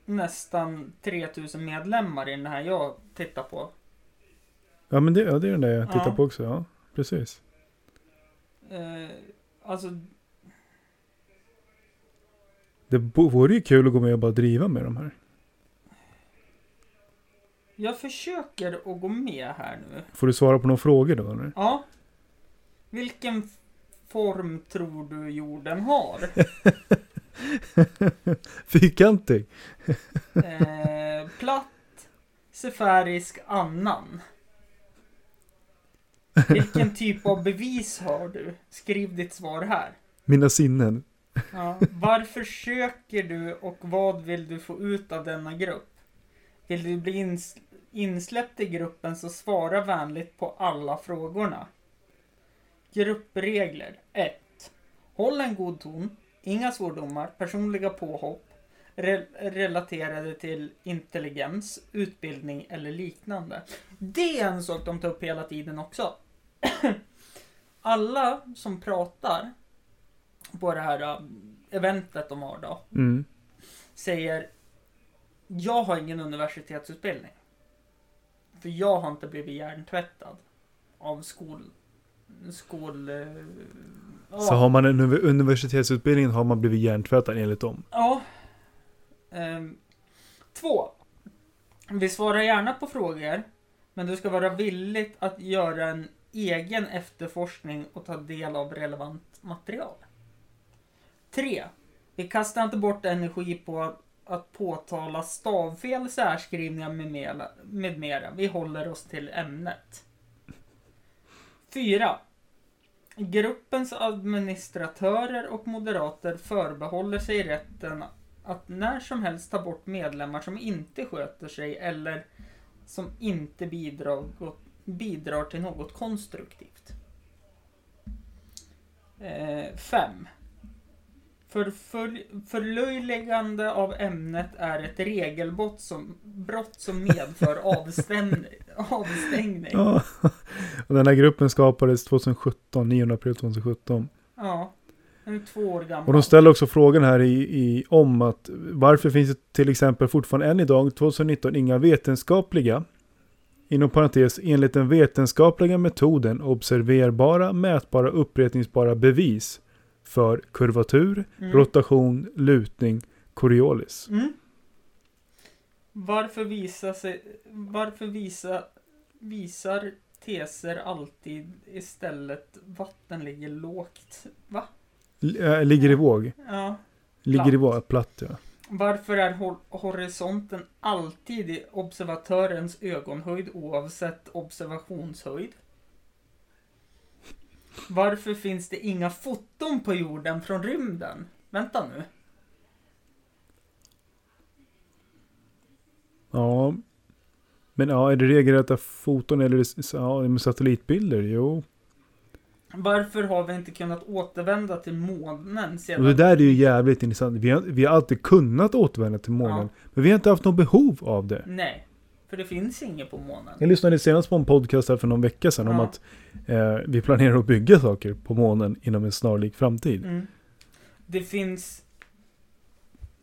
nästan 3000 medlemmar i den här jag tittar på. Ja men det, ja, det är den där jag tittar Ja. på också. Ja, precis. Eh, alltså, Det vore ju kul att gå med och bara driva med de här. jag försöker att gå med här nu. Får du svara på några frågor då eller? Ja. Vilken form tror du jorden har? Fyrkantig. Eh, platt, sfärisk, annan. Vilken typ av bevis har du? Skriv ditt svar här. Mina sinnen. Ja. Varför söker du och vad vill du få ut av denna grupp? Vill du bli ins- insläppt i gruppen så svara vänligt på alla frågorna. Gruppregler 1. Håll en god ton. Inga svordomar, personliga påhopp re- relaterade till intelligens, utbildning eller liknande. Det är en sak de tar upp hela tiden också. Alla som pratar på det här äh, eventet de har då Mm. säger jag har ingen universitetsutbildning. För jag har inte blivit hjärntvättad av skol... skol... ja. Så har man en univ- universitetsutbildning har man blivit hjärntvättad enligt dem. Ja. Ehm, två. Vi svarar gärna på frågor, men du ska vara villig att göra en egen efterforskning och ta del av relevant material. 3. Vi kastar inte bort energi på att, att påtala stavfel, särskrivningar med mera, med mera. Vi håller oss till ämnet. 4. Gruppens administratörer och moderater förbehåller sig rätten att när som helst ta bort medlemmar som inte sköter sig eller som inte bidrar, bidrar till något konstruktivt. Eh, 5. Förfölj, förlöjligande av ämnet är ett regelbrott som, brott som medför avstängning. avstängning. Ja. Och den här gruppen skapades 2017, 9 april 2017. Ja. Den är två år gammal. Och de ställer också frågan här i, i, om att varför finns det till exempel fortfarande än idag, 2019, inga vetenskapliga, inom parentes, enligt den vetenskapliga metoden observerbara, mätbara, upprepningsbara bevis för kurvatur, Mm. rotation, lutning, Coriolis. Mm. Varför visa sig, varför visa, visar teser alltid istället vatten ligger lågt? Va? L- äh, ligger i våg. Ja. Ligger i Platt. våg, platt ja. Varför är hor- horisonten alltid i observatörens ögonhöjd oavsett observationshöjd? Varför finns det inga foton på jorden från rymden? Vänta nu. Ja. Men ja, är det regelrätta foton eller ja, med satellitbilder? Jo. Varför har vi inte kunnat återvända till månen sedan... Och det där är ju jävligt intressant. Vi har, vi har alltid kunnat återvända till månen. Ja. Men vi har inte haft något behov av det. Nej, för det finns inget på månen. Jag lyssnade senast på en podcast här för någon vecka sedan om Ja. att eh, vi planerar att bygga saker på månen inom en snarlik framtid. Mm. Det finns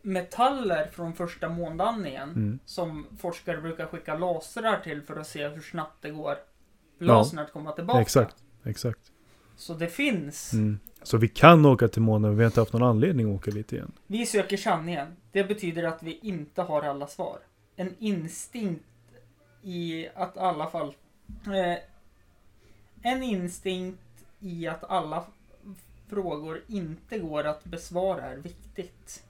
metaller från första månlandningen Mm. som forskare brukar skicka lasrar till för att se hur snabbt det går för Ja. lasern att komma tillbaka. Exakt, exakt. Så det finns. Mm. Så vi kan åka till månen, men vi har inte haft någon anledning att åka dit igen. Vi söker sanningen. Det betyder att vi inte har alla svar. En instinkt i att alla fall... Eh, en instinkt i att alla frågor inte går att besvara är viktigt.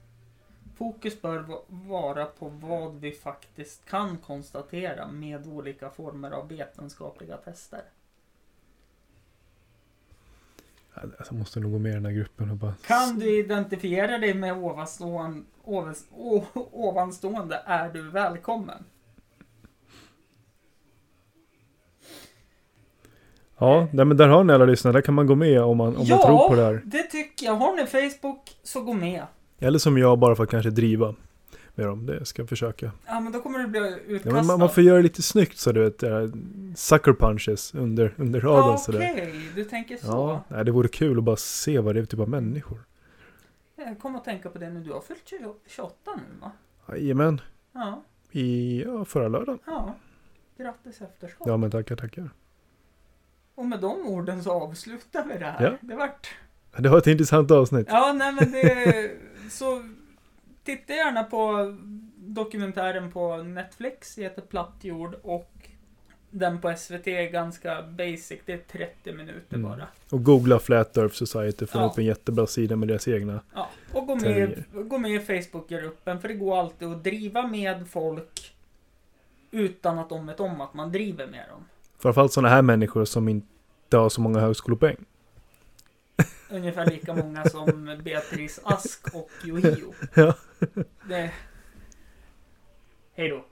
Fokus bör va- vara på vad vi faktiskt kan konstatera med olika former av vetenskapliga tester. Jag måste nog gå med i den här gruppen och bara... Kan du identifiera dig med ovanstående, ovanstående är du välkommen. Ja, nej, men där har ni alla lyssnare. Där kan man gå med om man, om man tror på det här. det tycker jag. Har ni Facebook så gå med. Eller som jag, bara för att kanske driva med dem. Det ska jag försöka. Ja, men då kommer du bli utkastad. Ja, man, man får göra det lite snyggt så du vet. eh, Sucker punches under, under raden Ja, okej. Du tänker så. Ja, nej, det vore kul att bara se vad det är för typ av människor. Jag kommer att tänka på det nu. Du har fyllt 20 28 nu va? Jajamän, Ja. i ja, förra lördagen. Ja. Grattis efterskott. Ja men tackar, tackar. Och med de orden så avslutar vi det här. Ja. Det vart Det var ett intressant avsnitt. Ja, nej men det... Så titta gärna på dokumentären på Netflix, heter Platt jord och den på SVT är ganska basic, det är 30 minuter Mm. bara. Och googla Flat Earth Society får Ja. upp en jättebra sida med deras egna. Ja, och gå med, gå med i Facebookgruppen för det går alltid att driva med folk utan att de vet om att man driver med dem. Framförallt sådana här människor som inte har så många högskolepoäng. ungefär lika många som Beatrice Ask och Yohio. Ja. Det... Hej då.